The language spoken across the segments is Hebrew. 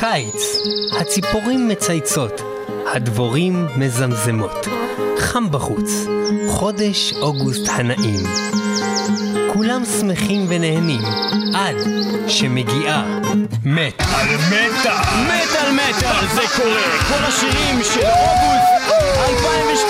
קיץ, הציפורים מצייצות, הדבורים מזמזמות. חם בחוץ, חודש אוגוסט הנעים. כולם שמחים ונהנים, עד שמגיעה מת על מטה! מת על מטאל, זה קורה. כל השירים של אוגוסט 2012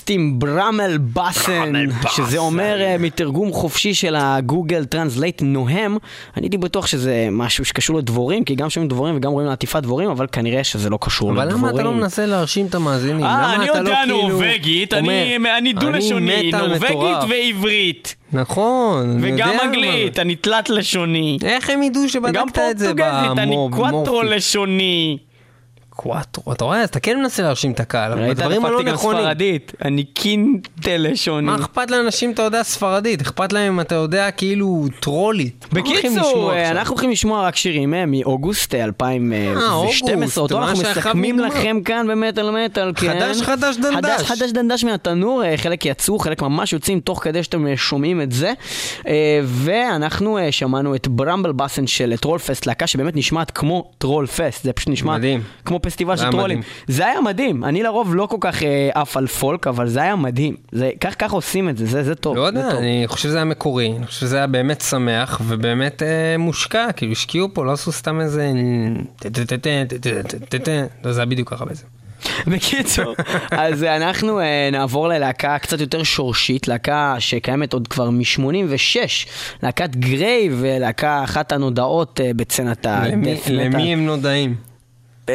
Fest עם Brumlebassen, שזה אומר אה, מתרגום חופשי של ה Google Translate נוהם. אני הייתי בטוח שזה משהו שקשור לדבורים, כי גם שומעים דבורים וגם רואים לעטיפת דבורים, אבל כנראה שזה לא קשור אבל לדבורים. למה אתה לא מנסה להרשים את המאזינים? אה, אני לא יודע כאילו נורבגית, אני דו-לשוני, נורבגית. ועברית. נכון, אני יודע וגם מה. אנגלית, אני תלת-לשוני. איך הם ידעו גם שבדקת את זה פורטוגזית, אני במורפיקס? cuatro, אתה רואה? אתה כן מנסה להרשים את הקהל, אבל ראית? בדברים הלא נכונים. ספרדית. אני קינטה-לשוני. מה אכפת לאנשים, אתה יודע, ספרדית? אכפת להם אם אתה יודע כאילו טרולית. בקיצור, אה? אנחנו הולכים לשמוע רק שירים אה, מאוגוסט אה, 2012, אוגוסט, אותו מה אנחנו מסכמים. לכם כאן במטאל מטאל, כן. חדש, חדש, דנדש. חדש, חדש דנדש מהתנור, אה, חלק יצאו, חלק ממש יוצאים תוך כדי שאתם אה, שומעים את זה. אה, ואנחנו אה, שמענו את Brumlebassen של Trollfest, להקה שבאמת נשמעת כמו Trollfest, זה פשוט נשמע. כמו פסטיבל של טרולים. מדהים. זה היה מדהים, אני לרוב לא כל כך אה, עף על פולק, אבל זה היה מדהים. זה- כך כך עושים את זה, זה זה טוב. לא יודע. אני חושב שזה היה מקורי, אני חושב שזה היה באמת שמח ובאמת אה, מושקע, כאילו השקיעו פה, לא עשו סתם איזה... לא, זה היה בדיוק ככה בעצם. בקיצור, אז אנחנו אה, נעבור ללהקה קצת יותר שורשית, להקה שקיימת עוד כבר מ-86, להקת Grave, אה, להקה אחת הנודעות אה, בסצנת למי- ה death למי הם נודעים?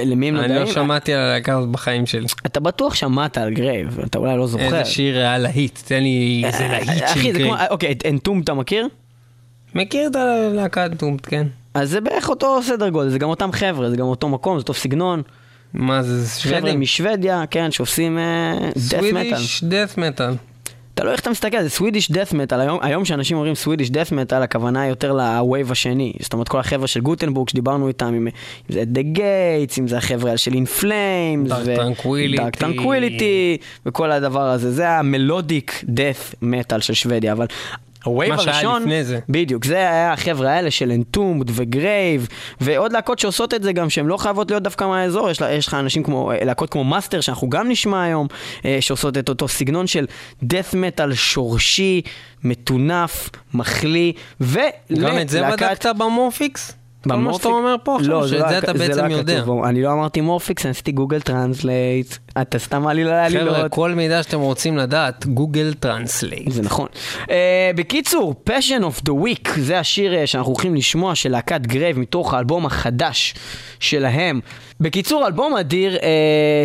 למי הם אני נודעים? לא שמעתי על הלהקה הזאת בחיים שלי. אתה בטוח שמעת על Grave, אתה אולי לא זוכר. איזה שיר היה להיט, תן לי איזה להיט של אחי, זה כמו, Grave. אוקיי, את Entombed אתה מכיר? מכיר את הלהקה Entombed, כן. אז זה בערך אותו סדר גודל, זה גם אותם חבר'ה, זה גם אותו מקום, זה אותו סגנון. מה זה, חבר'ה שוודים? משוודיה, כן, שעושים death metal. סווידיש דף מטאל. תלוי איך אתה מסתכל, זה Swedish death metal, היום, היום שאנשים אומרים Swedish death metal, הכוונה יותר ל wave השני. זאת אומרת, כל החבר'ה של גוטנבורג שדיברנו איתם, אם, אם זה At the Gates, אם זה החבר'ה של In Flames. Dark Tranquillity, וכל הדבר הזה, זה ה melodic death metal של שוודיה, אבל... ה wave מה שהיה הראשון, לפני זה. בדיוק, זה היה החבר'ה האלה של Entombed ו Grave, ועוד להקות שעושות את זה גם, שהן לא חייבות להיות דווקא מהאזור, יש, לה- יש לך אנשים כמו, אה, להקות כמו Master, שאנחנו גם נשמע היום, אה, שעושות את אותו סגנון של death metal שורשי, מטונף, מחליא, ו... גם את זה בדקת במורפיקס? כל מה שאתה אומר פה עכשיו, לא, שאת זה אתה זה לא בעצם יודע. כתוב, אני לא אמרתי מורפיקס, אני עשיתי Google Translate, אתה סתם עלילה חבר'ה, עלילות. כל מידע שאתם רוצים לדעת, Google Translate. זה נכון. אה, בקיצור, Passion of the Weak, זה השיר אה, שאנחנו הולכים לשמוע של להקת Grave מתוך האלבום החדש שלהם. בקיצור, אלבום אדיר, אה,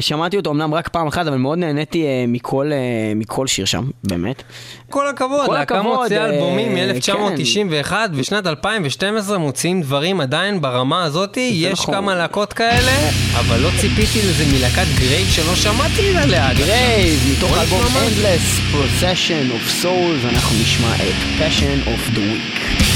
שמעתי אותו אמנם רק פעם אחת, אבל מאוד נהניתי אה, מכל, אה, מכל שיר שם, באמת. כל הכבוד, כל להקה מוציאה אה, אלבומים מ-1991 ושנת 2012 מוציאים דברים עדיין ברמה הזאתי, יש נכון. כמה להקות כאלה, אבל לא ציפיתי לזה מלהקת Grave שלא שמעתי עליה. Grave, מתוך האלבום זה. Endless Procession of Souls, אנחנו נשמע את Passion of the Weak.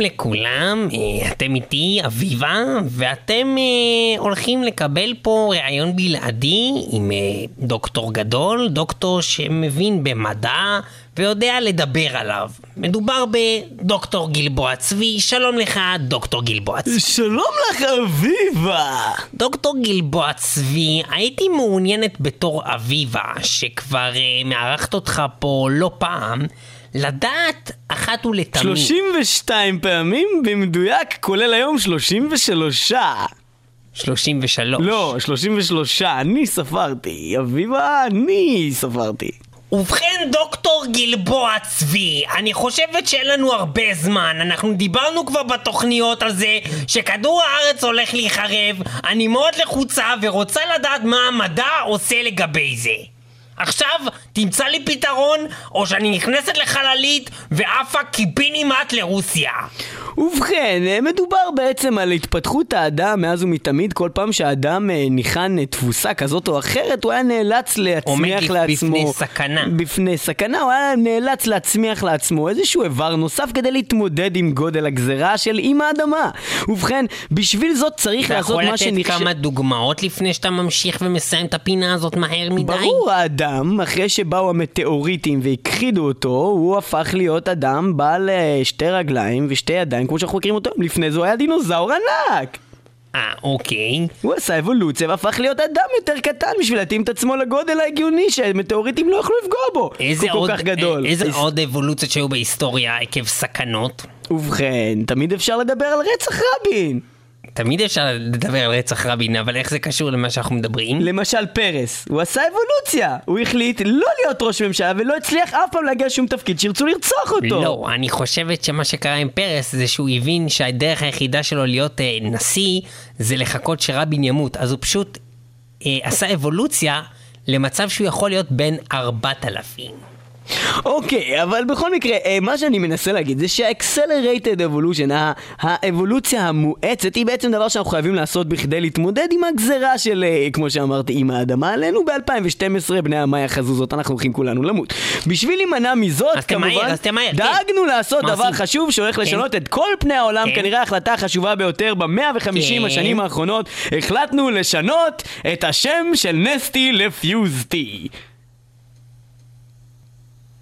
שלום לכולם, אה, אתם איתי אביבה, ואתם אה, הולכים לקבל פה ראיון בלעדי עם אה, דוקטור גדול, דוקטור שמבין במדע ויודע לדבר עליו. מדובר בדוקטור גלבוע צבי, שלום לך דוקטור גלבוע צבי. שלום לך אביבה! דוקטור גלבוע צבי, הייתי מעוניינת בתור אביבה, שכבר אה, מארחת אותך פה לא פעם, לדעת אחת ולתמיד. 32 פעמים במדויק, כולל היום 33. 33. לא, 33, אני ספרתי. אביבה, אני ספרתי. ובכן, דוקטור גלבוע צבי, אני חושבת שאין לנו הרבה זמן. אנחנו דיברנו כבר בתוכניות על זה שכדור הארץ הולך להיחרב. אני מאוד לחוצה ורוצה לדעת מה המדע עושה לגבי זה. עכשיו, תמצא לי פתרון, או שאני נכנסת לחללית ועפה קיבינימט לרוסיה. ובכן, אה, מדובר בעצם על התפתחות האדם מאז ומתמיד. כל פעם שהאדם אה, ניחן אה, תבוסה כזאת או אחרת, הוא היה נאלץ להצמיח עומד לעצמו... בפני סכנה. בפני סכנה, הוא היה נאלץ להצמיח לעצמו איזשהו איבר נוסף כדי להתמודד עם גודל הגזרה של אימא האדמה. ובכן, בשביל זאת צריך אתה לעשות יכול מה לתת שנחשב... כמה דוגמאות לפני שאתה ממשיך ומסיים את הפינה הזאת מהר מדי? ברור, האדם, אחרי שבאו המטאוריטים והכחידו אותו, הוא הפך להיות אדם בעל אה, שתי רגליים ושתי ידיים, כמו שאנחנו מכירים אותו. לפני זה הוא היה דינוזאור ענק. אה, אוקיי. הוא עשה אבולוציה והפך להיות אדם יותר קטן בשביל להתאים את עצמו לגודל ההגיוני שמטאוריטים לא יכלו לפגוע בו. איזה הוא עוד, כל כך גדול. איזה איז- עוד אבולוציות שהיו בהיסטוריה עקב סכנות? ובכן, תמיד אפשר לדבר על רצח רבין. תמיד אפשר לדבר על רצח רבין, אבל איך זה קשור למה שאנחנו מדברים? למשל פרס, הוא עשה אבולוציה. הוא החליט לא להיות ראש ממשלה ולא הצליח אף פעם להגיע לשום תפקיד שירצו לרצוח אותו. לא, אני חושבת שמה שקרה עם פרס זה שהוא הבין שהדרך היחידה שלו להיות אה, נשיא זה לחכות שרבין ימות, אז הוא פשוט אה, עשה אבולוציה למצב שהוא יכול להיות בן 4,000. אוקיי, אבל בכל מקרה, אה, מה שאני מנסה להגיד זה שה-Accelerated Evolution, האבולוציה המואצת, היא בעצם דבר שאנחנו חייבים לעשות בכדי להתמודד עם הגזרה של, אה, כמו שאמרתי, עם האדמה עלינו. ב-2012 בני המאיה חזו זאת, אנחנו הולכים כולנו למות. בשביל להימנע מזאת, כמובן, תמהר, כן. דאגנו לעשות מה דבר? חשוב שהולך כן. לשנות את כל פני העולם, כן. כנראה ההחלטה החשובה ביותר ב-150 כן. השנים האחרונות. החלטנו לשנות את השם של נסטי לפיוזטי.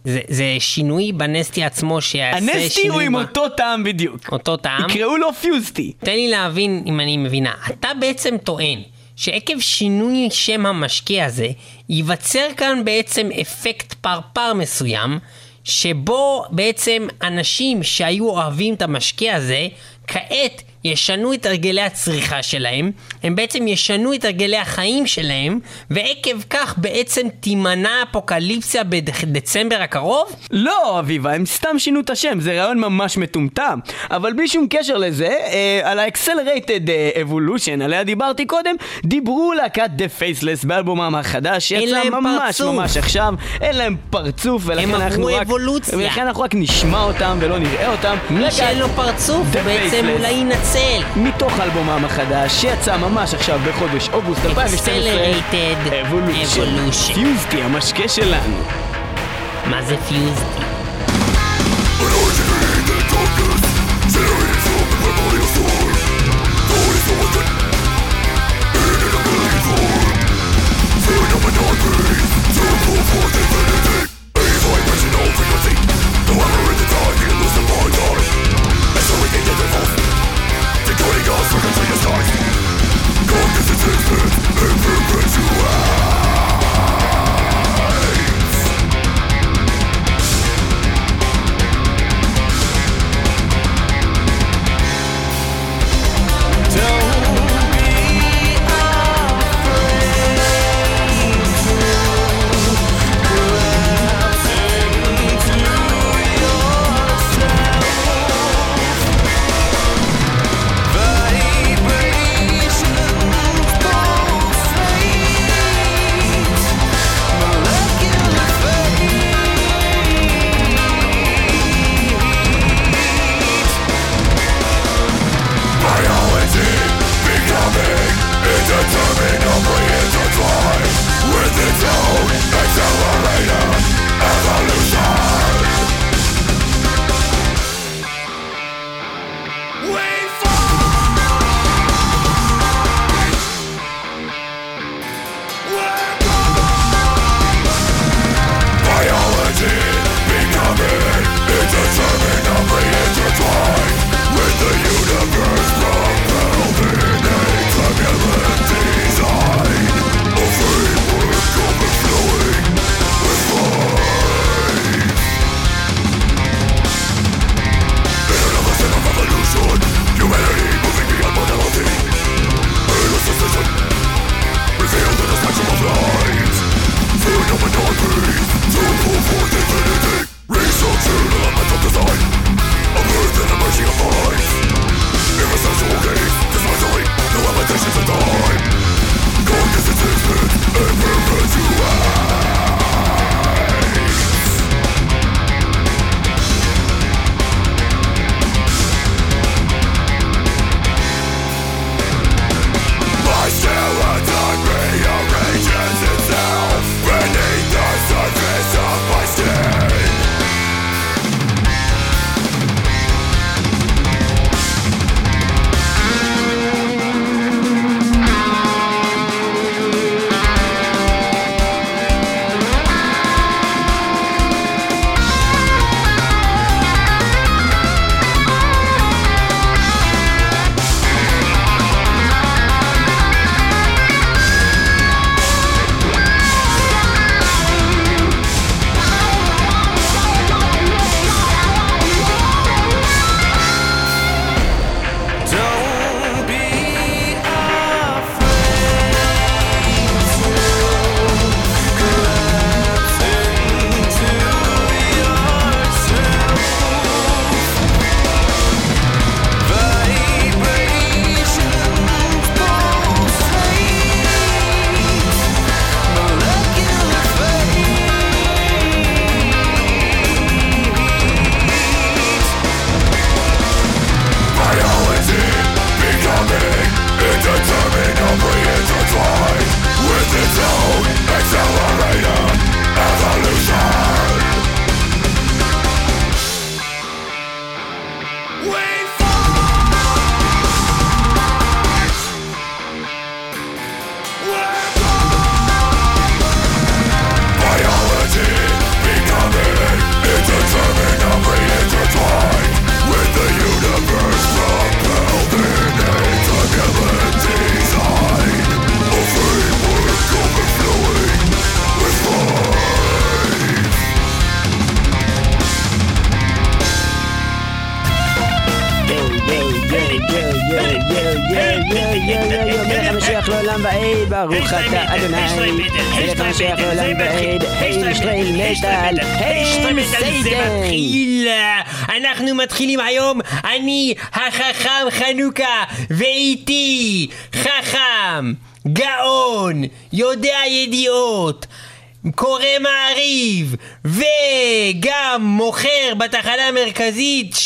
זה, זה שינוי בנסטי עצמו שיעשה הנסטי שינוי הוא עם ב- אותו טעם בדיוק. אותו טעם. יקראו לו פיוזטי. תן לי להבין אם אני מבינה. אתה בעצם טוען שעקב שינוי שם המשקה הזה, ייווצר כאן בעצם אפקט פרפר מסוים, שבו בעצם אנשים שהיו אוהבים את המשקה הזה, כעת ישנו את הרגלי הצריכה שלהם, הם בעצם ישנו את הרגלי החיים שלהם, ועקב כך בעצם תימנע אפוקליפסיה בדצמבר הקרוב? לא, אביבה, הם סתם שינו את השם, זה רעיון ממש מטומטם. אבל בלי שום קשר לזה, אה, על ה-Accelerated אה, Evolution, עליה דיברתי קודם, דיברו להקת The Faceless באלבומם החדש, שיצא ממש פרצוף. ממש עכשיו, אין להם פרצוף, ולכן הם אנחנו עברו רק... אבולוציה. ולכן אנחנו רק נשמע אותם ולא נראה אותם. מי שאין לו פרצוף, בעצם. אולי ינצל. מתוך אלבומם החדש, שיצא ממש עכשיו בחודש אוגוסט 2012, Accelerated Evolution. Evolution. פיוזטי, המשקה שלנו. מה זה פיוזטי?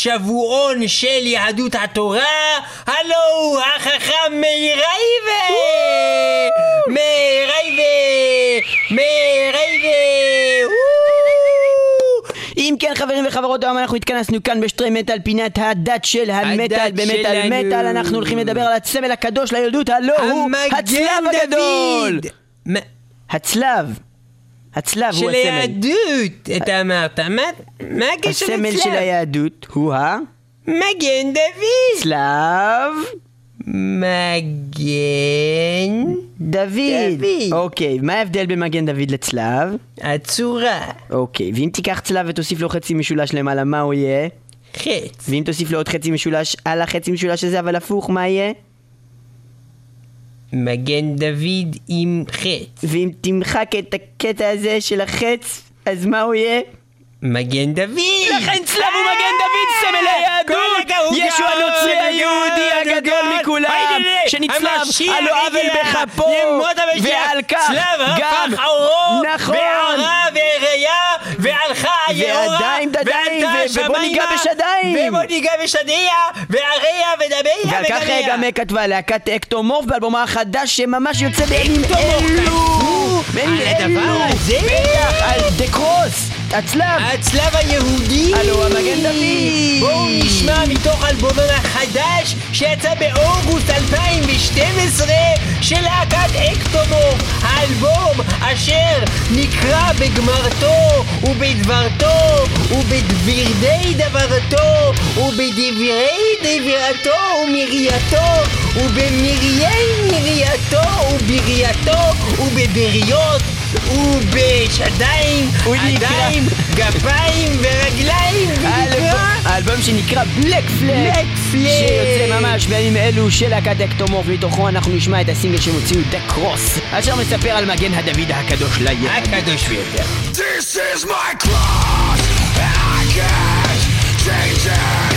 שבועון של יהדות התורה, הלו הוא החכם מאיר רייבה! מאיר רייבה! מאיר רייבה! אם כן חברים וחברות היום אנחנו התכנסנו כאן בשטרי מטאל פינת הדת של המטאל במטאל. מטאל אנחנו הולכים לדבר על הצמל הקדוש לילדות הלא הוא הצלב הגדול הצלב הצלב הוא של הסמל היהדות, אתה אמרת, מה הקשר הסמל של לצלב? היהדות הוא מגן דוד! הצלב מגן דוד. דוד. אוקיי, מה ההבדל בין מגן דוד לצלב? הצורה, אוקיי, ואם תיקח צלב ותוסיף לו חצי משולש למעלה, מה הוא יהיה? חץ, ואם תוסיף לו עוד חצי משולש על החצי משולש הזה, אבל הפוך, מה יהיה? מגן דוד עם חץ, ואם תמחק את הקטע הזה של החץ, אז מה הוא יהיה? מגן דוד! לכן צלב הוא מגן דוד, סמל היהדות! כל הכבוד, ישו הנוצרי היהודי הגדול גדול. מכולם, שנצלב על לא עוול בכפו. ועל כך גם, נכון, וערה וראייה, והלכה היאורה, ועדיים דדיים, ובוא ניגע בשדיים. ובוא ניגע בשדיה, והריה ודמיה ועל כך. גם כתבה להקת אקטומורף באלבומה החדש שממש יוצא בימים אקטומורף, אלו! בימים אלו! בטח, על דה קרוס! הצלב! הצלב היהודי! הלו, המגן דוד! בואו נשמע מתוך אלבומם החדש שיצא באוגוסט 2012 של להקת אקטומורף האלבום אשר נקרא בגמרתו ובדברתו ובדבירדי דברתו ובדברי דברתו ומרייתו ובמריי מרייתו ובראייתו ובבריות ובשדיים, נקרא- ידיים, גפיים ורגליים, הוא האלבום- נקרא האלבום שנקרא בלק פלג Black Flag. שיוצא ממש בימים אלו של להקת אקטומורף מתוכו אנחנו נשמע את הסינגל שהם הוציאו דה קרוס אשר מספר על מגן הדוד הקדוש ליד הקדוש ביותר. This is my cross, and I can't change it.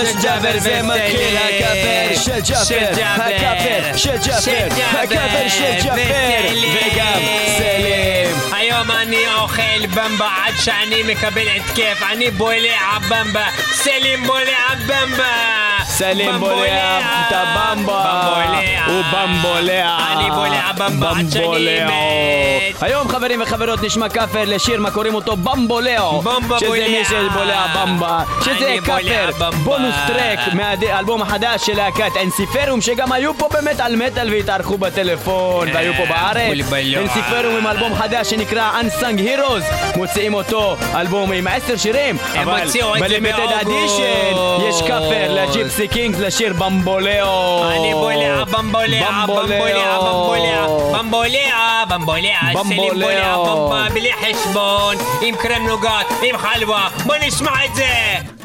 הכאפר של ג'אבר זה מתחיל, הכאפר של ג'אפר, הכאפר של ג'אפר, הכאפר של ג'אפר, וגם סלים. היום אני אוכל במבה עד שאני מקבל התקף, אני בולע במבה, סלים בולע במבה! סלים בולע את הבמבה, במבולע. הוא במבולע, אני בולע במבה עד שאני במבולע. מת. היום חברים וחברות נשמע כאפר לשיר מה קוראים אותו במבולאו, במבה שזה. מי שבולע במבה, שזה כאפר. בונוס טרק מהאלבום החדש של להקת אנסיפרום שגם היו פה באמת על מטאל והתארחו בטלפון והיו פה בארץ. אנסיפרום עם אלבום חדש שנקרא Unsung Heroes, מוציאים אותו אלבום עם עשר שירים, אבל באוגוסט. אדישן יש כאפר לג'יפסי קינגס לשיר במבולאו. אני בולע במבולע, במבולע, במבולע, במבולע, במבולע, סלים בולע במבה בלי חשבון, עם קרם נוגת, עם חלבה, בוא נשמע את זה!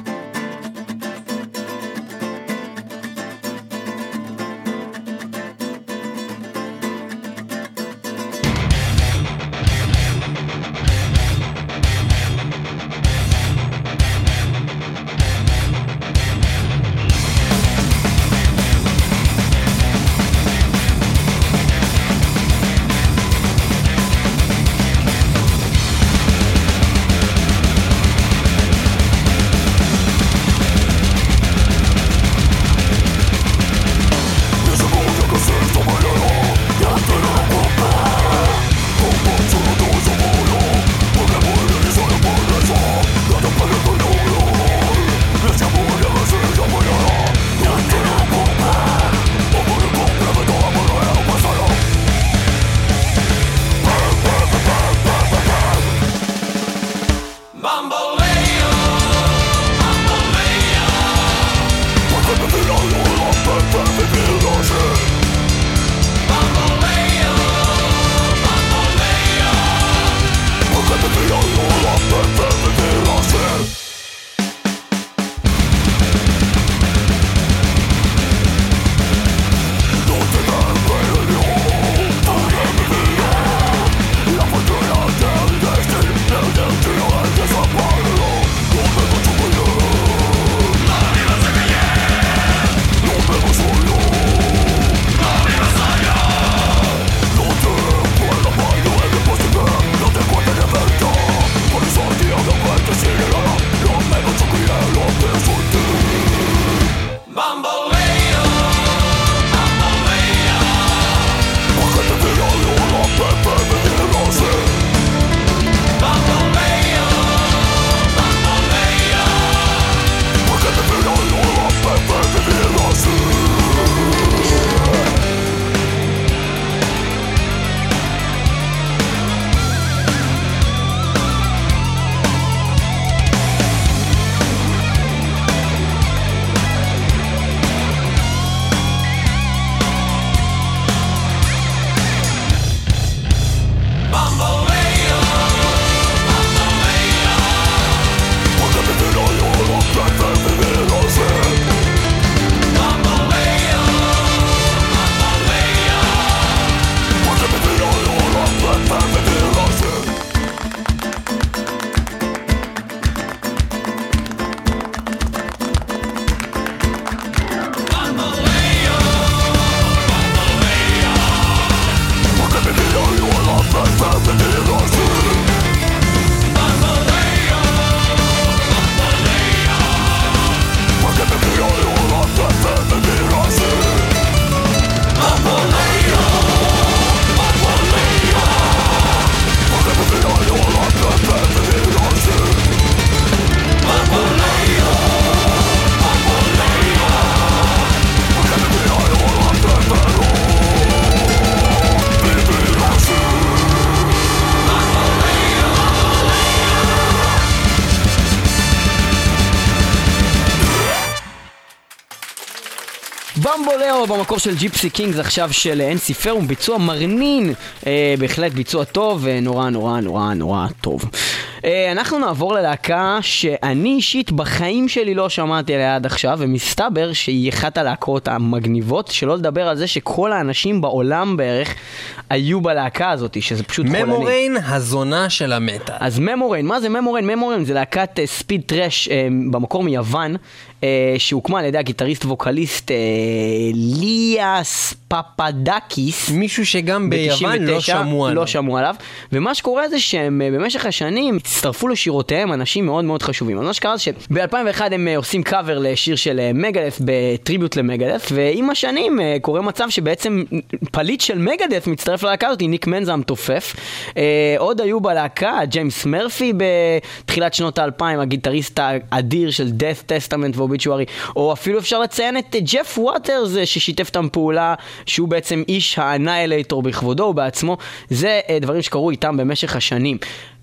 Bamboleo במקור של Gipsy Kings עכשיו של Ensiferum, ביצוע מרנין, אה, בהחלט ביצוע טוב, אה, נורא נורא נורא טוב. אה, אנחנו נעבור ללהקה שאני אישית בחיים שלי לא שמעתי עליה עד עכשיו, ומסתבר שהיא אחת הלהקות המגניבות, שלא לדבר על זה שכל האנשים בעולם בערך היו בלהקה הזאת, שזה פשוט חולני. Memorain הזונה של המטאל. אז Memorain, מה זה Memorain? Memorain זה להקת אה, speed thrash אה, במקור מיוון, אה, שהוקמה על ידי הגיטריסט ווקליסט אה, איליאס פפדקיס. מישהו שגם ביוון לא ב-99, שמעו עליו. לא שמעו עליו. ומה שקורה זה שהם אה, במשך השנים הצטרפו לשירותיהם אנשים מאוד מאוד חשובים. אז מה שקרה זה שב-2001 הם אה, עושים קאבר לשיר של אה, Megadeth ב tribute ל Megadeth, ועם השנים אה, קורה מצב שבעצם פליט של Megadeth מצטרף ללהקה הזאת, ניק מנזה המתופף. אה, עוד היו בלהקה ג'יימס מרפי בתחילת שנות האלפיים, הגיטריסט האדיר של Death, Testament ו Obituary, או אפילו אפשר לציין את ג'ף ווטרס אה, ששיתף איתם פעולה, שהוא בעצם איש ה Annihilator בכבודו ובעצמו. זה אה, דברים שקרו איתם במשך השנים.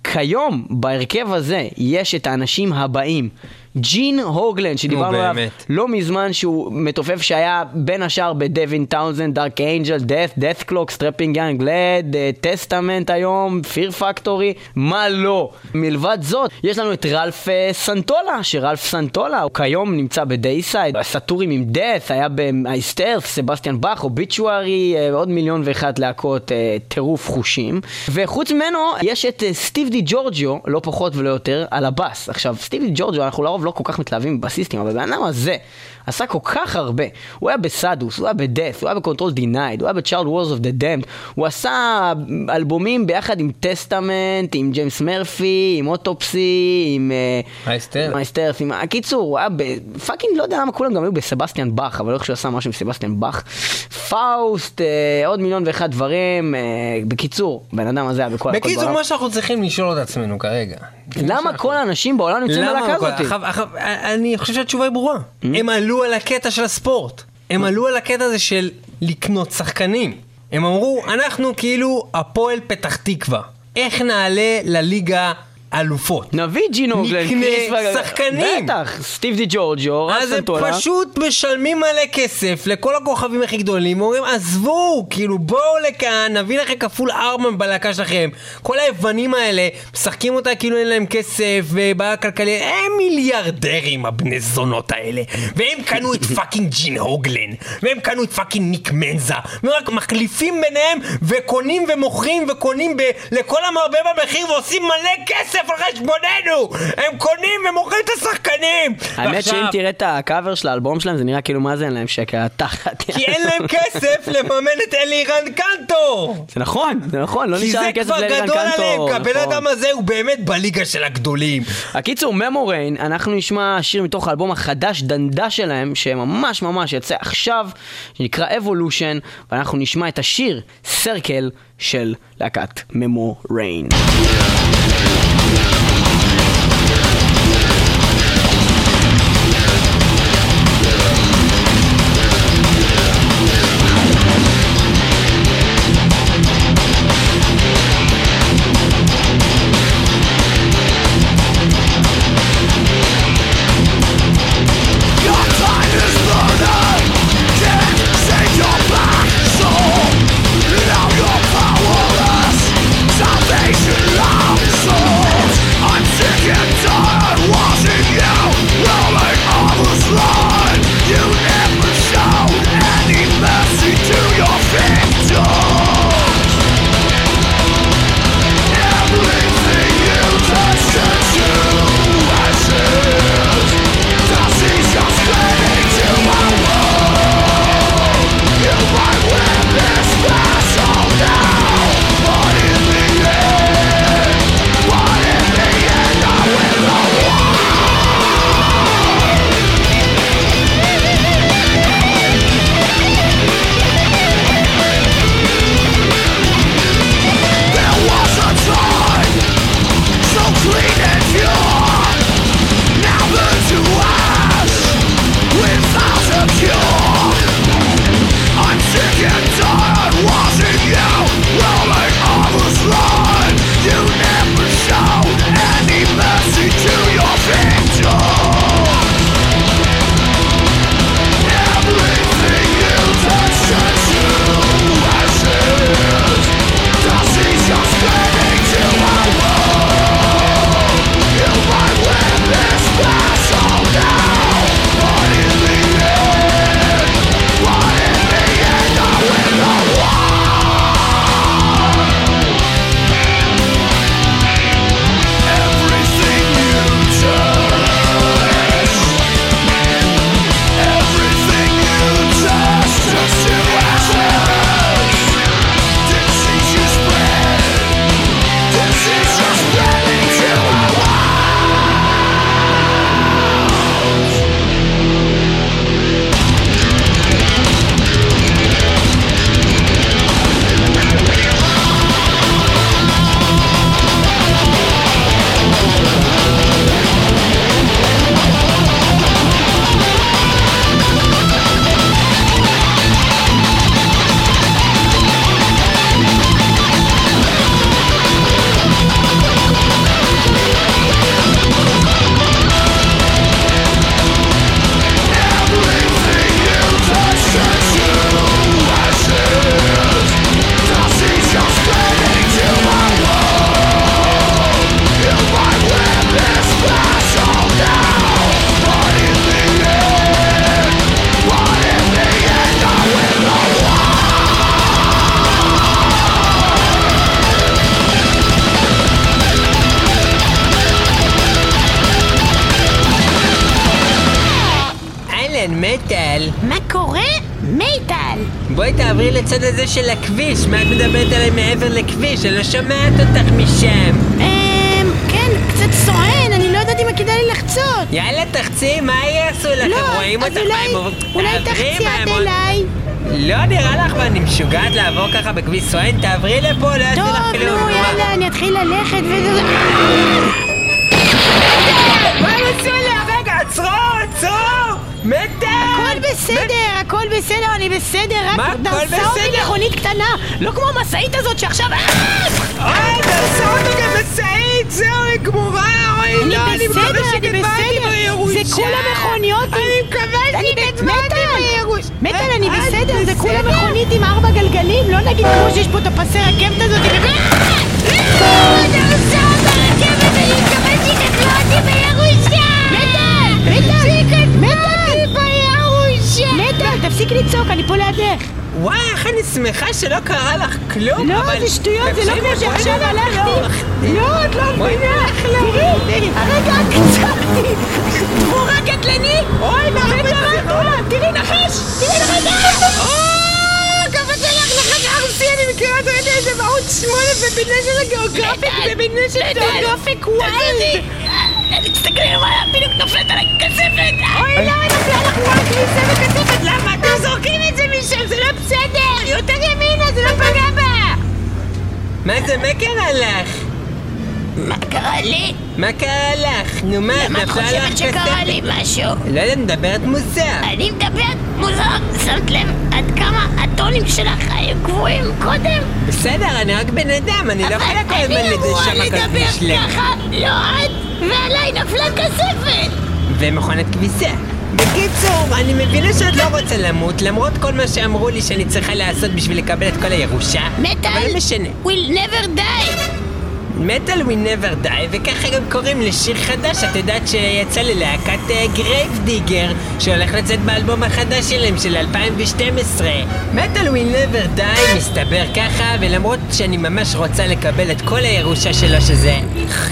כיום, בהרכב הזה, יש את האנשים הבאים. ג'ין הוגלן, שדיברנו עליו. לא מזמן, שהוא מתופף שהיה בין השאר בדווין טאונזנד, Dark Angel, Death, Dethklok, Strapping Young Lad, Testament היום, Fear Factory, מה לא. מלבד זאת, יש לנו את רלף אה, סנטולה, שרלף סנטולה הוא כיום נמצא ב Deicide, הסטורים עם Death, היה ב Iced Earth, סבסטיאן באך, Obituary, אה, עוד מיליון ואחת להקות אה, טירוף חושים. וחוץ ממנו, יש את אה, סטיב די ג'ורג'יו, לא פחות ולא יותר, על הבאס. עכשיו, סטיב די ג'ורג'יו, אנחנו לרוב לא כל כך מתלהבים בבאסיסטים, אבל הבן אדם הזה עשה כל כך הרבה. הוא היה ב Sadus, הוא היה ב Death, הוא היה ב Control Denied, הוא היה ב Charred Walls of the Damned, הוא עשה אלבומים ביחד עם Testament, עם ג'יימס מרפי, עם Autopsy, עם... אה, מייסטר. Iced Earth, עם... הקיצור, הוא היה ב fucking, לא יודע למה כולם גם היו בסבסטיאן באך, אבל לא חושב שהוא עשה משהו עם סבסטיאן באך. פאוסט, אה, עוד מיליון ואחד דברים. אה, בקיצור, בן אדם הזה היה בכל הכל בקיצור, בעולם. מה שאנחנו צריכים לשאול את עצמנו כרגע. למה כל האנשים בעולם נמצאים בלהקה הזאת? אני חושב שהתשובה היא ברורה. הם עלו על הקטע של הספורט. הם עלו על הקטע הזה של לקנות שחקנים. הם אמרו, אנחנו כאילו הפועל פתח תקווה. איך נעלה לליגה אלופות? נביא ג'ין הוגלן, נקנה שחקנים. בטח, סטיב די ג'ורג'ו, רלף סנטולה. פשוט משלמים מלא כסף לכל הכוכבים הכי גדולים, אומרים עזבו, כאילו בואו לכאן, נביא לכם כפול ארבע בלהקה שלכם. כל היוונים האלה, משחקים אותה כאילו אין להם כסף ובעיה כלכלית, הם מיליארדרים הבני זונות האלה. והם קנו את fucking ג'ין הוגלן, והם קנו את fucking ניק מנזה, והם רק מחליפים ביניהם וקונים ומוכרים וקונים ב- לכל המרבה במחיר ועושים מלא כסף על חשבוננו! הם קונים ומוכרים את השחקנים! האמת שאם תראה את הקאבר של האלבום שלהם, זה נראה כאילו מה זה אין להם שקל על התחת. כי אין להם כסף לממן את אלירן קנטו! זה נכון, זה נכון, לא כי נשאר זה להם כסף כבר לאלירן גדול עליהם. כי הבן נכון. אדם הזה הוא באמת בליגה של הגדולים. הקיצור, Memorain, אנחנו נשמע שיר מתוך האלבום החדש דנדה שלהם, שממש ממש יצא עכשיו, שנקרא Evolution, ואנחנו נשמע את השיר Circle של להקת ממוריין. Your את מדברת עליי מעבר לכביש? אני לא שומעת אותך משם. אמ... כן, קצת סואן, אני לא יודעת אם כדאי לי לחצות. יאללה, תחצי, מה יעשו לך? לא, רואים אותך אומרים, אולי "תעברי, תחצי עד אליי. לא נראה לך מה, אני משוגעת לעבור ככה בכביש סואן? תעברי לפה, לא יעשו לך טוב, כלום. נו, מה? יאללה, אני אתחיל ללכת וזה... בסדר, אני בסדר, רק דרסה אותי? מכונית קטנה, לא כמו המשאית הזאת שעכשיו... אה! אוי, תעשו אותו כמשאית! זהו, היא גמורה! אוי, לא, אני מקווה בסדר. בירושה! זה כולה מכוניות אני מקווה מטל, בירושה! מטל, אני את בסדר, זה כולה? מכונית עם ארבע גלגלים, לא נגיד כמו שיש פה את הפסי רכבת הזאת. מטל, תפסיק לצעוק, אני פה לידך. וואי, איך אני שמחה שלא קרה לך כלום! לא, אבל- זה שטויות, זה לא כמו שעכשיו הלכתי. לא, את לא מבינה. תראי. הרגע עצרתי. תמורה קטלני. אוי, מה את מטורף, תראי נחש. תראי נחש. אני מכירה את הרגע הזה בערוץ שמונה בבינה של הגיאוגרפיק, בבינה של גיאוגרפיק וואלד! תסתכלי מה בדיוק נופלת עליי כספת. אוי, לא, נפלה לך וואלד כניסה בכספת, למה אתם זורקים את זה משם? זה לא בסדר! יותר ימינה, זה לא פגע בה! מה זה, מה קרה לך? מה קרה לי? מה קרה לך? נו מה, למה את חושבת שקרה? לי משהו? לא יודע, מדברת מוזר. אני מדברת מוזר, שמת לב עד כמה הטונים שלך היו גבוהים קודם? בסדר, אני רק בן אדם, אני לא אבל יכולה כל הזמן הכל לדבר משלם. ככה, לא את, ועליי נפלה כספת! ומכונת כביסה. בקיצור, אני מבינה שאת לא רוצה למות, למרות כל מה שאמרו לי שאני צריכה לעשות בשביל לקבל את כל הירושה. אבל מטאל, לא משנה. will never die! metal will never die, וככה גם קוראים לשיר חדש, את יודעת שיצא ללהקת Grave Digger, שהולך לצאת באלבום החדש שלהם של 2012. metal will never die מסתבר ככה, ולמרות שאני ממש רוצה לקבל את כל הירושה שלו, שזה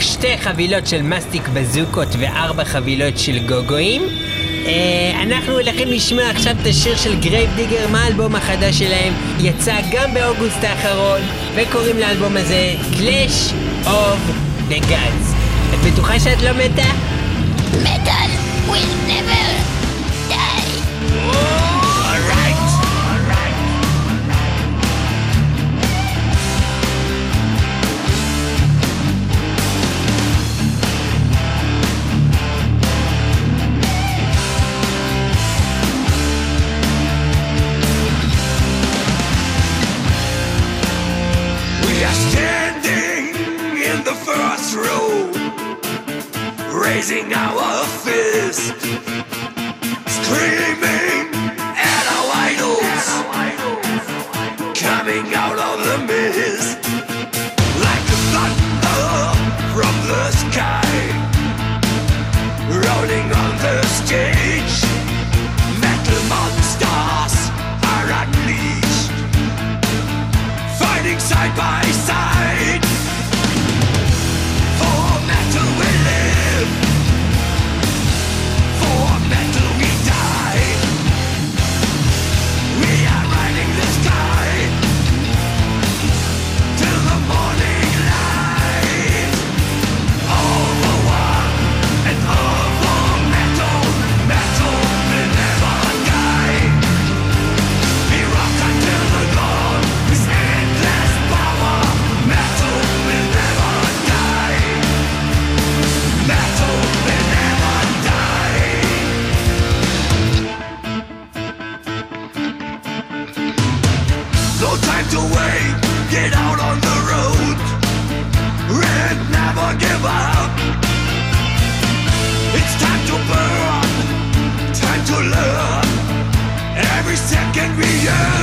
שתי חבילות של מסטיק בזוקות וארבע חבילות של גוגואים, אה, אנחנו הולכים לשמוע עכשיו את השיר של Grave Digger מהאלבום החדש שלהם, יצא גם באוגוסט האחרון, וקוראים לאלבום הזה Clash of the Gods. את בטוחה שאת לא מתה? Metal will never die! Raising our fist, screaming Every second we earn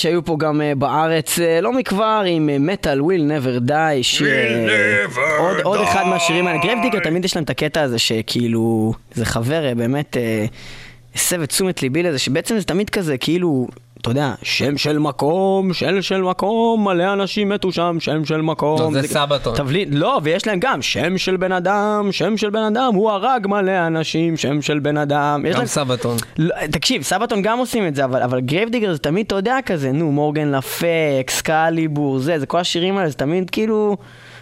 שהיו פה גם אה, בארץ אה, לא מכבר עם Metal Will Never Die. אה, עוד, אחד מהשירים האלה. Grave Digger תמיד יש להם את הקטע הזה שכאילו, זה חבר אה, באמת הסב את תשומת ליבי לזה, שבעצם זה תמיד כזה כאילו... אתה יודע, שם של מקום, של של מקום, מלא אנשים מתו שם, שם של מקום. לא, זה Sabaton. תבליט, לא, ויש להם גם שם של בן אדם, שם של בן אדם, הוא הרג מלא אנשים, שם של בן אדם. גם להם... Sabaton. לא, תקשיב, Sabaton גם עושים את זה, אבל, אבל Grave Digger זה תמיד, אתה יודע, כזה, נו, Morgan le Fay, Excalibur, זה, זה כל השירים האלה, זה תמיד כאילו,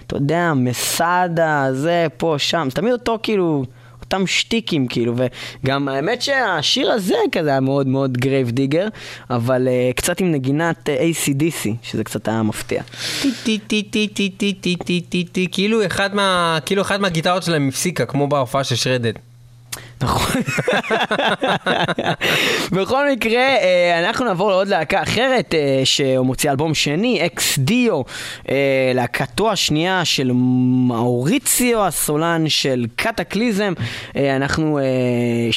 אתה יודע, מסאדה, זה, פה, שם, זה תמיד אותו כאילו, אותם שטיקים, כאילו, וגם האמת שהשיר הזה כזה היה מאוד מאוד Grave Digger, אבל אה, קצת עם נגינת אה, ACDC, שזה קצת היה מפתיע. כאילו אחת מהגיטרות שלהם הפסיקה, כמו בהופעה של Shredhead. נכון. בכל מקרה, אה, אנחנו נעבור לעוד להקה אחרת אה, שמוציאה אלבום שני, אקס דיו, אה, להקתו השנייה של מאוריציו, הסולן של קטקליזם. אנחנו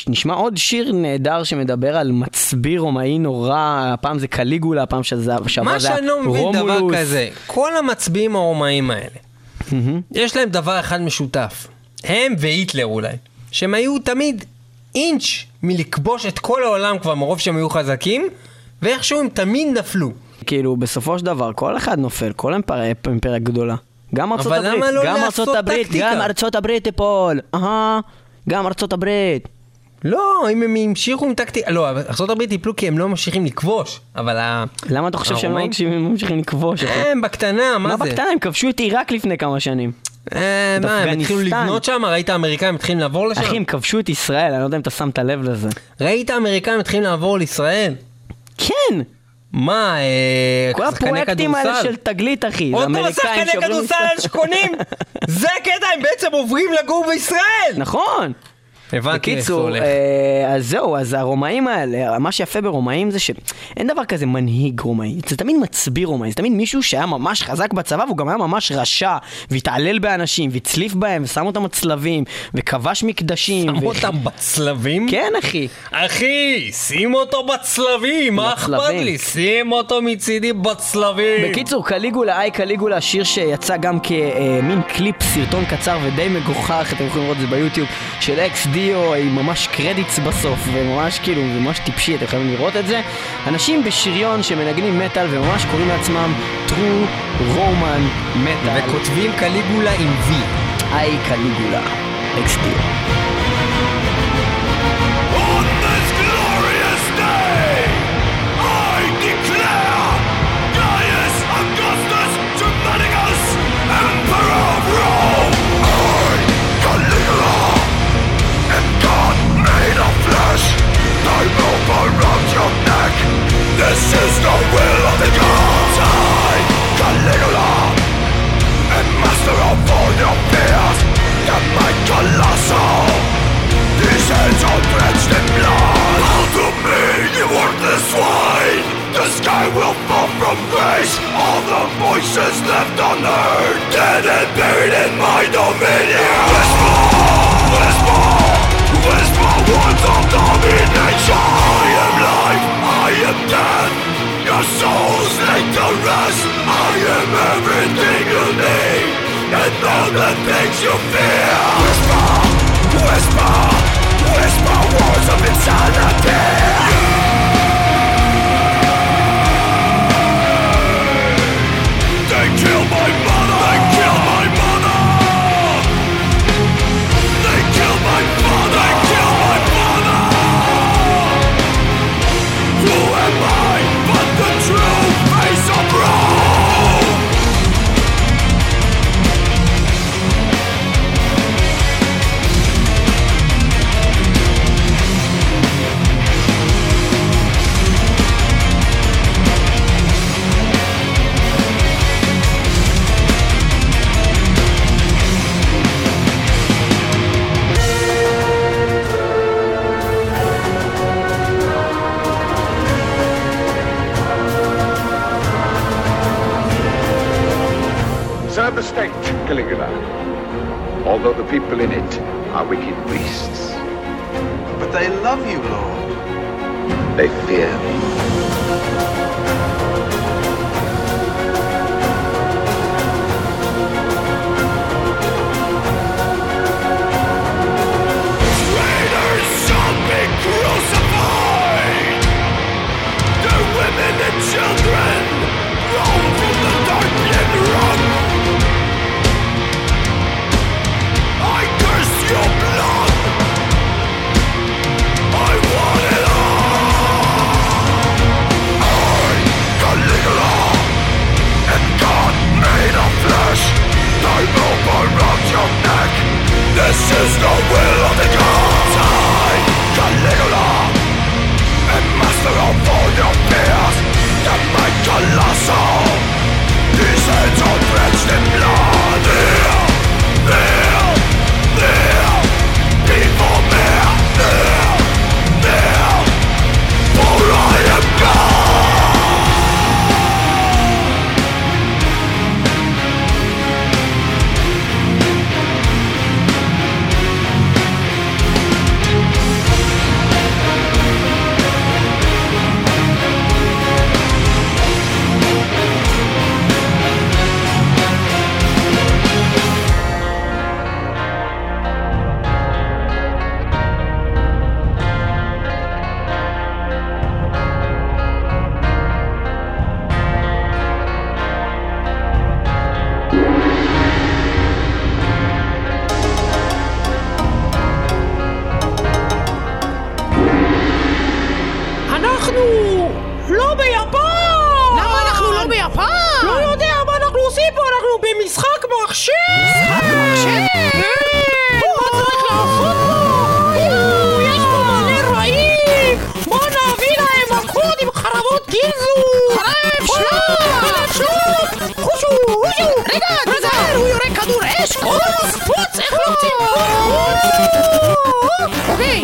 נשמע עוד שיר נהדר שמדבר על מצביא רומאי נורא, הפעם זה קליגולה, הפעם שזה שעבר מה זה היה שאני לא מבין דבר רומולוס. כזה, כל המצביעים הרומאים האלה, יש להם דבר אחד משותף, הם והיטלר אולי, שהם היו תמיד אינץ' מלכבוש את כל העולם כבר מרוב שהם היו חזקים, ואיכשהו הם תמיד נפלו. כאילו, בסופו של דבר, כל אחד נופל, כל אימפריה, אימפריה גדולה. גם ארצות הברית, לא גם ארצות הברית, טקטיקה? גם ארצות הברית תיפול. אהה, גם ארצות הברית. לא, אם הם המשיכו עם טקטיקה, לא, ארה"ב טיפלו כי הם לא ממשיכים לכבוש, אבל ה... למה אתה חושב שהם לא? ממשיכים- לכבוש? הם בקטנה, מה מה זה? בקטנה? הם כבשו את עיראק לפני כמה שנים. אה, מה, הם התחילו. לבנות שם? ראית האמריקאים מתחילים לעבור לשם? אחי, הם כבשו את ישראל, אני לא יודע אם אתה שמת לב לזה. ראית האמריקאים מתחילים לעבור לישראל? כן! מה, אה, כל שחקני הפרויקטים האלה? של תגלית, אחי. עוד פעם שעוברים כדורסל. האלה שקונים? זה הקטע, הם בעצם עוברים לגור בישראל! נכון. הבנתי איך זה הולך. אה, אז זהו, אז הרומאים האלה, מה שיפה ברומאים זה שאין דבר כזה מנהיג רומאי, זה תמיד מצביא רומאי, זה תמיד מישהו שהיה ממש חזק בצבא והוא גם היה ממש רשע, והתעלל באנשים, והצליף בהם, ושם אותם בצלבים, וכבש מקדשים. שם ו- אותם בצלבים? כן, אחי. אחי, שים אותו בצלבים, מה אכפת. לי? שים אותו מצידי בצלבים. בקיצור, קליגולה, I, Caligula, שיר שיצא גם כמין קליפ, סרטון קצר ודי מגוחך, אתם יכולים לראות את זה ביוטיוב, של Ex Deo, עם ממש credits בסוף, וממש כאילו, ממש טיפשי, אתם יכולים לראות את זה. אנשים בשריון שמנגנים מטאל וממש קוראים לעצמם True Roman Metal. וכותבים קליגולה עם V. היי קליגולה, אקס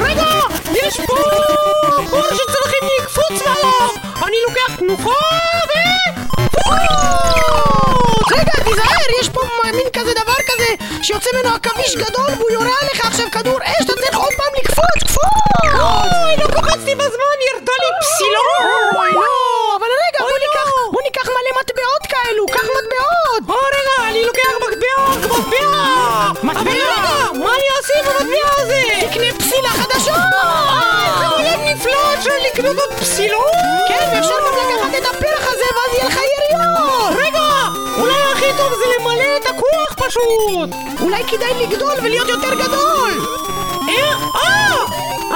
רגע! יש פה בור שצריכים לקפוץ עליו! אני לוקח תנופה ו... רגע, תיזהר, יש פה מין כזה דבר כזה שיוצא ממנו עכביש גדול והוא יורה עליך עכשיו כדור אש, אתה צריך עוד פעם לקפוץ! קפוץ! אוי, לא קפצתי בזמן, ירדה לי פסילון! אוי, לא, אבל רגע, בוא ניקח, בוא ניקח מלא מטבעות כאלו, קח מטבעות! או רגע, אני לוקח מטבע, מטבע! מטבע? מה אני אעשה עם המטבע לקנות עוד פסילון? כן, ואפשר גם לקחת את הפרח הזה ואז יהיה לך יריות! רגע, אולי הכי טוב זה למלא את הכוח פשוט! אולי כדאי לגדול ולהיות יותר גדול! איך? אה!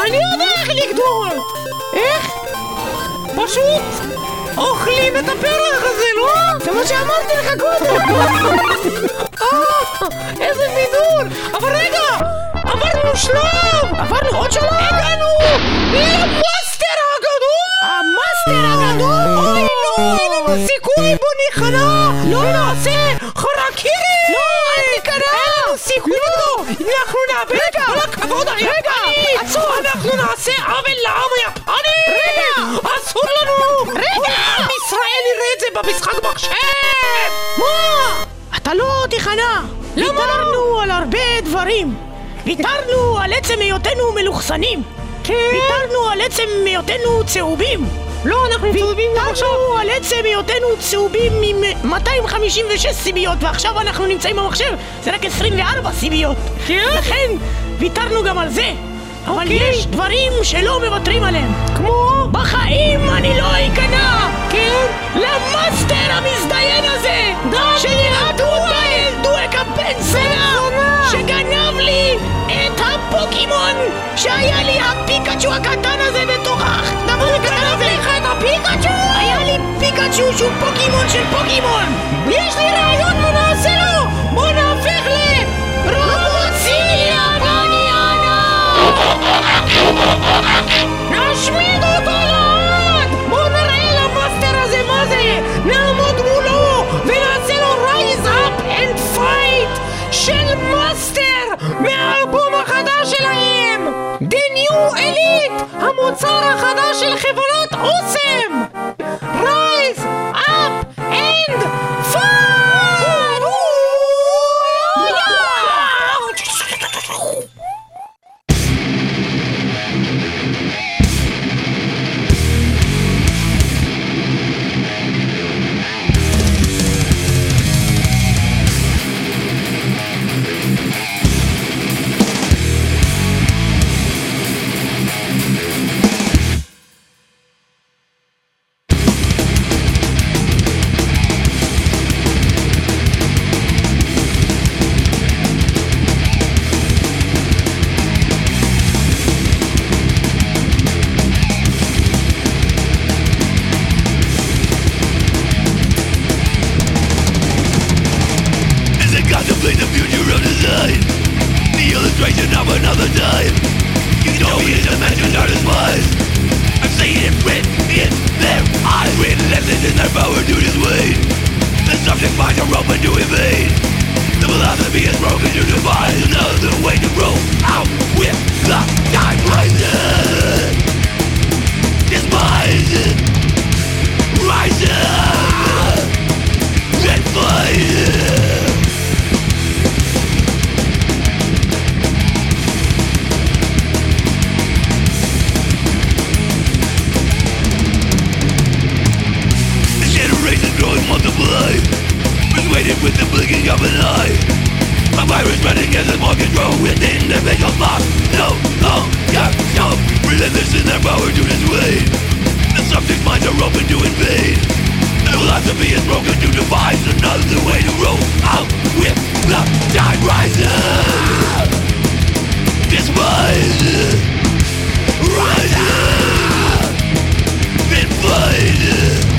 אני יודע איך לגדול! איך? פשוט אוכלים את הפרח הזה, לא? זה מה שאמרתי לך קודם! אה, איזה בידול! אבל רגע! עברנו שלב! עברנו עוד שלב! הגענו למאסטר אסור לנו! רגע! עם ישראל יראה את זה במשחק מחשב! מה? אתה לא תיכנע! למה? ויתרנו על הרבה דברים! ויתרנו על עצם היותנו מלוכסנים! כן? ויתרנו על עצם היותנו צהובים! לא, אנחנו צהובים גם עכשיו! ויתרנו על עצם היותנו צהובים עם 256 סיביות ועכשיו אנחנו נמצאים במחשב זה רק 24 סיביות! כן? לכן ויתרנו גם על זה! אבל אוקיי. יש דברים שלא מוותרים עליהם! כמו? בחיים אני לא אכנע! כן? למאסטר המזדיין הזה! שילמדו אותי דואק הבן זונה! שגנב לי את הפוקימון שהיה לי הפיקאצ'ו הקטן הזה בתוך הדבר הקטן הזה! לך את הפיקאצ'ו! היה לי פיקאצ'ו שהוא פוקימון של פוקימון! יש לי רעיון מה נעשה לו! בוא נהפך ל... רובוציליה בניאנה! נשמיד המוצר החדש של חברת אוסם! With the blinking of an eye A virus running as a more control within the visual box No longer no oh, Relentless in their power to dissuade The subject minds are open to invade. The philosophy is broken to devise Another way to roll out with the tide rising. Despise Rise up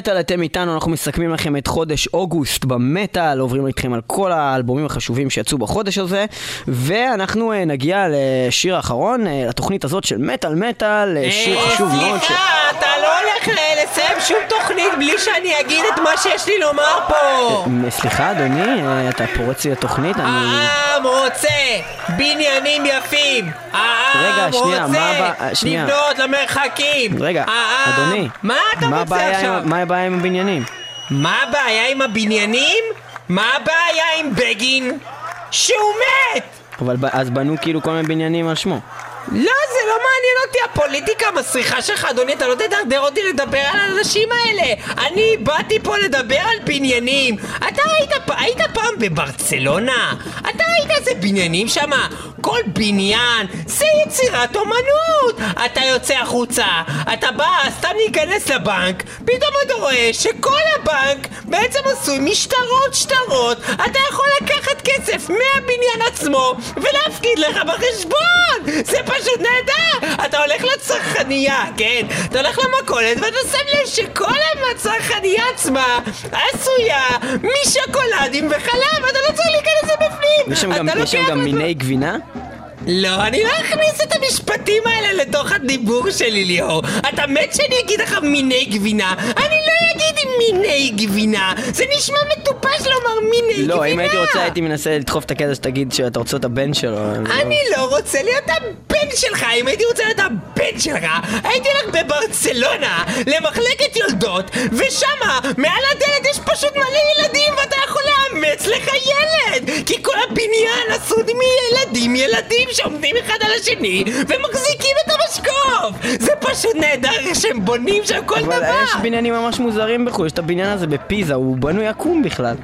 מטאל אתם איתנו, אנחנו מסכמים לכם את חודש אוגוסט במטאל, עוברים איתכם על כל האלבומים החשובים שיצאו בחודש הזה, ואנחנו אה, נגיע לשיר האחרון, אה, לתוכנית הזאת של מטאל מטאל, אה, שיר חשוב מאוד. סליחה, אתה לא הולך לסיים שום תוכנית בלי שאני אגיד את מה שיש לי לומר פה. סליחה אדוני, אתה פורץ לי לתוכנית, אני... העם רוצה בניינים יפים. העם רגע, שנייה, רוצה. לבנות למרחקים. רגע, אדוני, מה אתה רוצה עכשיו? הבעיה עם הבניינים? מה הבעיה עם הבניינים? מה הבעיה עם בגין? שהוא מת! אבל ב- אז בנו כאילו כל מיני בניינים על שמו. לא, זה לא מעניין אותי, הפוליטיקה המסריחה שלך, אדוני, אתה לא תדרדר אותי לדבר על האנשים האלה. אני באתי פה לדבר על בניינים. אתה היית, היית פעם בברצלונה? אתה ראית איזה בניינים שם? כל בניין זה יצירת אומנות. אתה יוצא החוצה, אתה בא סתם להיכנס לבנק, פתאום אתה רואה שכל הבנק בעצם עשוי משטרות שטרות. אתה יכול לקחת כסף מהבניין עצמו ולהפקיד לך בחשבון! זה פשוט נהדר! אתה הולך לצרכנייה, כן? אתה הולך למכולת ואתה שם לב שכל הצרכנייה עצמה עשויה משוקולדים וחלב, אתה לא צריך להיכנס לבפנים! יש שם גם- יש שם גם מיני גבינה? לא, אני לא אכניס את המשפטים האלה לתוך הדיבור שלי, ליאור. אתה מת שאני אגיד לך מיני גבינה? אני לא אגיד מיני גבינה. זה נשמע לומר מיני גבינה. לא, אם הייתי רוצה הייתי מנסה לדחוף את הקטע שתגיד שאתה רוצה את הבן שלו. אני לא רוצה להיות הבן שלך, אם הייתי רוצה להיות הבן שלך, הייתי הולך בברצלונה למחלקת יולדות, ושמה, מעל הדלת יש פשוט מלא ילדים ואתה יכול לאמץ לך ילד! כי כל הבניין עשוי מילדים, ילדים שעומדים אחד על השני ומחזיקים את המשקוף! זה פשוט נהדר שהם בונים שם כל אבל דבר! יש בניינים ממש מוזרים בחו"ל, יש את הבניין הזה בפיזה, הוא בנוי עקום בכלל.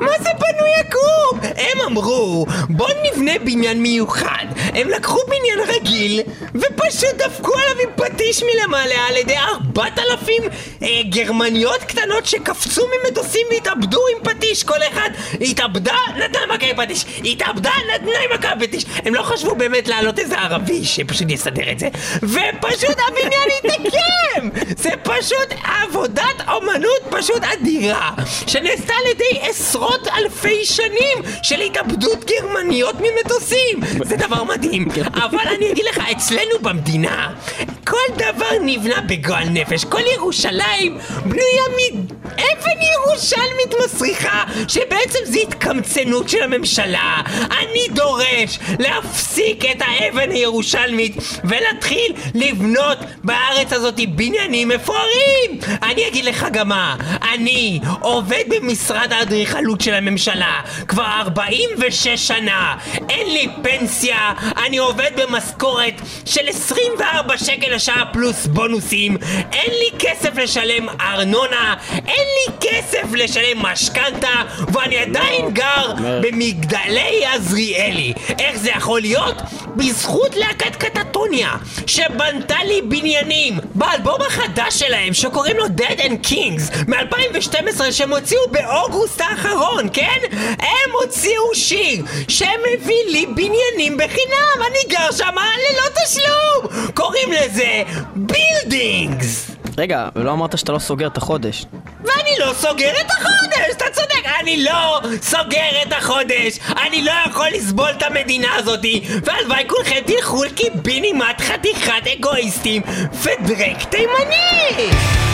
מה זה בנוי עקום? הם אמרו, בוא נבנה בניין מיוחד. הם לקחו בניין רגיל, ופשוט דפקו עליו עם פטיש מלמעלה על ידי ארבעת אלפים אה, גרמניות קטנות שקפצו ממטוסים והתאבדו עם פטיש. כל אחד התאבדה, נתנה מכה עם פטיש. התאבדה, נתנה עם מכה עם פטיש. הם לא חשבו באמת להעלות איזה ערבי שפשוט יסדר את זה. ופשוט הבניין התנקם! זה פשוט עבודת אומנות פשוט אדירה, שנעשתה על ידי עשרות אלפי שנים של התאבדות גרמניות ממטוסים. זה דבר מדהים. אבל אני אגיד לך, אצלנו במדינה, כל דבר נבנה בגועל נפש. כל ירושלים בנויה מאבן ירושלמית מסריחה, שבעצם זה התקמצנות של הממשלה. אני דורש להפסיק את האבן הירושלמית ולהתחיל לבנות בארץ הזאת בניינים מפוארים! אני אגיד לך גם מה, אני עובד במשרד האדריכלות של הממשלה כבר 46 שנה, אין לי פנסיה, אני עובד במשכורת של 24 שקל לשעה פלוס בונוסים, אין לי כסף לשלם ארנונה, אין לי כסף לשלם משכנתה, ואני עדיין גר במגדלי עזריאלי. איך זה יכול להיות? בזכות להקת Katatonia, שבנתה לי בניינים באלבום החדש שלהם, שקוראים לו Dead End Kings, מ-2012, שהם הוציאו באוגוסט האחרון, כן? הם הוציאו שיר שמביא לי בניינים בחינם, אני גר שם ללא תשלום! קוראים לזה Buildings! רגע, ולא אמרת שאתה לא סוגר את החודש. ואני לא סוגר את החודש, אתה צודק, אני לא סוגר את החודש, אני לא יכול לסבול את המדינה הזאתי, והלוואי כולכם תלכו לקיבינימט חתיכת אגואיסטים ודרק תימני!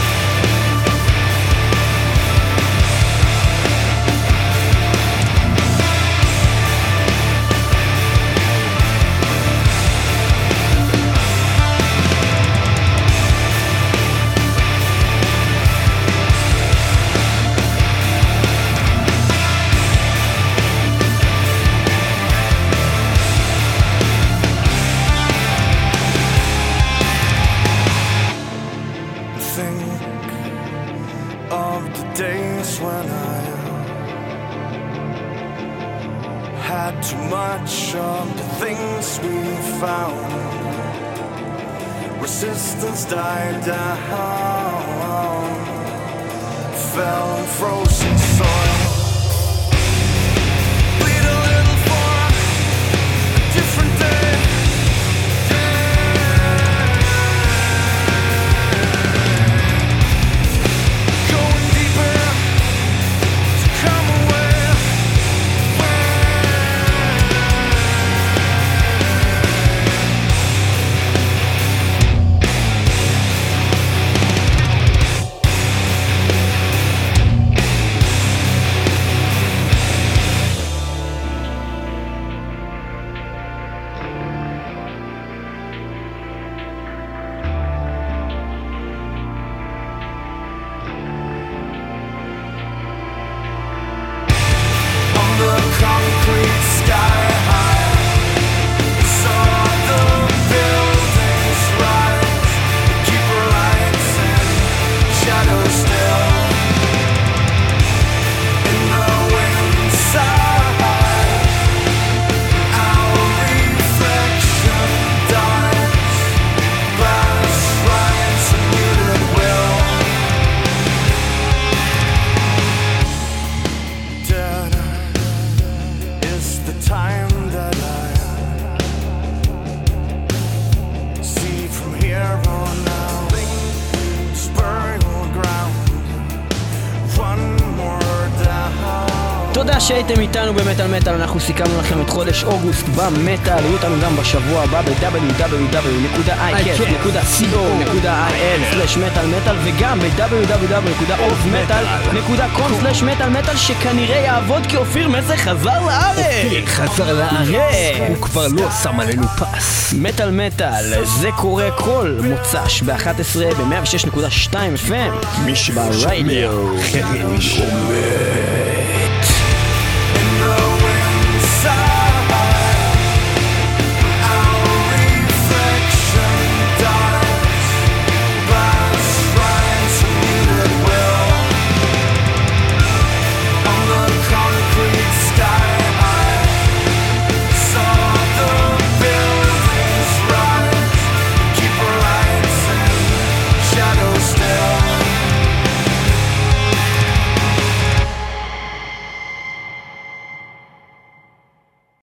מטאל, אנחנו סיכמנו לכם את חודש אוגוסט במטאל, יהיו אותנו גם בשבוע הבא ב-www.icast.co.il/מטאל מטאל וגם ב-www.ofmetal.com/מטאל מטאל שכנראה יעבוד כי אופיר מסר חזר לארץ! חזר לארץ. הוא כבר לא שם עלינו פס. מטאל מטאל, זה קורה כל מוצ"ש ב-11 ב-106.2 FM מי ששומע. חרב שומע.